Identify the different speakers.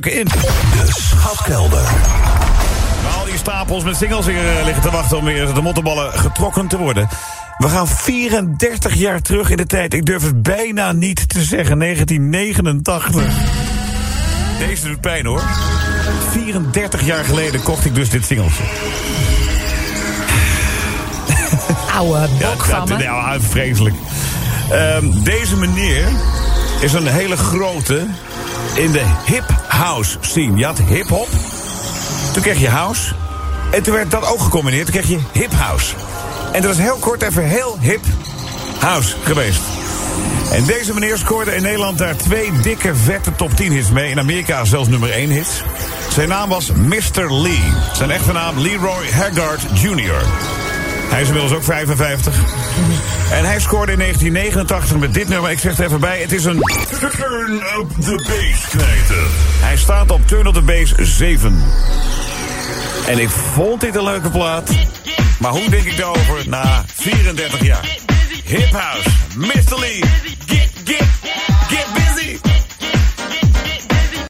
Speaker 1: duiken in.
Speaker 2: De Schatkelder.
Speaker 1: Waar al die stapels met singles hier eh, liggen te wachten om weer de mottenballen getrokken te worden. We gaan 34 jaar terug in de tijd. Ik durf het bijna niet te zeggen. 1989. Deze doet pijn hoor. 34 jaar geleden kocht ik dus dit singeltje.
Speaker 3: Oude
Speaker 1: Ja,
Speaker 3: bok van
Speaker 1: dat-
Speaker 3: me.
Speaker 1: ja, vreselijk. Ehm, deze meneer is een hele grote in de hip house scene. Je had hip hop, toen kreeg je house. En toen werd dat ook gecombineerd, toen kreeg je hip house. En dat is heel kort even heel hip house geweest. En deze meneer scoorde in Nederland daar twee dikke vette top 10 hits mee. In Amerika zelfs nummer 1 hits. Zijn naam was Mr. Lee. Zijn echte naam Leroy Haggard Jr. Hij is inmiddels ook 55. En hij scoorde in 1989 met dit nummer. Ik zeg er even bij, het is een...
Speaker 2: Turn up the bass, knijter.
Speaker 1: Hij staat op Turn of the Bass 7. En ik vond dit een leuke plaat. Maar hoe denk ik daarover na 34 jaar? Hip House, Mr. Lee,